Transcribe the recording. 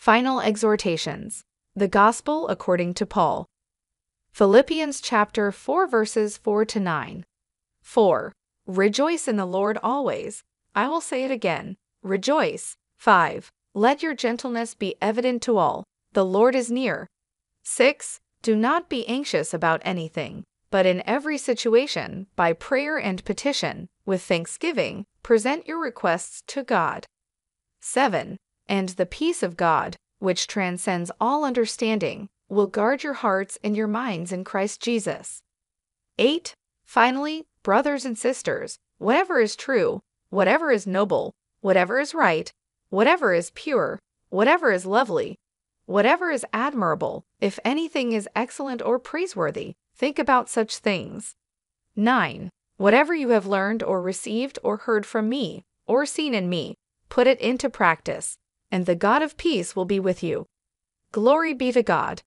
Final exhortations. The Gospel according to Paul. Philippians chapter 4 verses 4 to 9. 4. Rejoice in the Lord always. I will say it again. Rejoice. 5. Let your gentleness be evident to all. The Lord is near. 6. Do not be anxious about anything, but in every situation, by prayer and petition, with thanksgiving, present your requests to God. 7. And the peace of God, which transcends all understanding, will guard your hearts and your minds in Christ Jesus. 8. Finally, brothers and sisters, whatever is true, whatever is noble, whatever is right, whatever is pure, whatever is lovely, whatever is admirable, if anything is excellent or praiseworthy, think about such things. 9. Whatever you have learned or received or heard from me, or seen in me, put it into practice, and the God of peace will be with you. Glory be to God.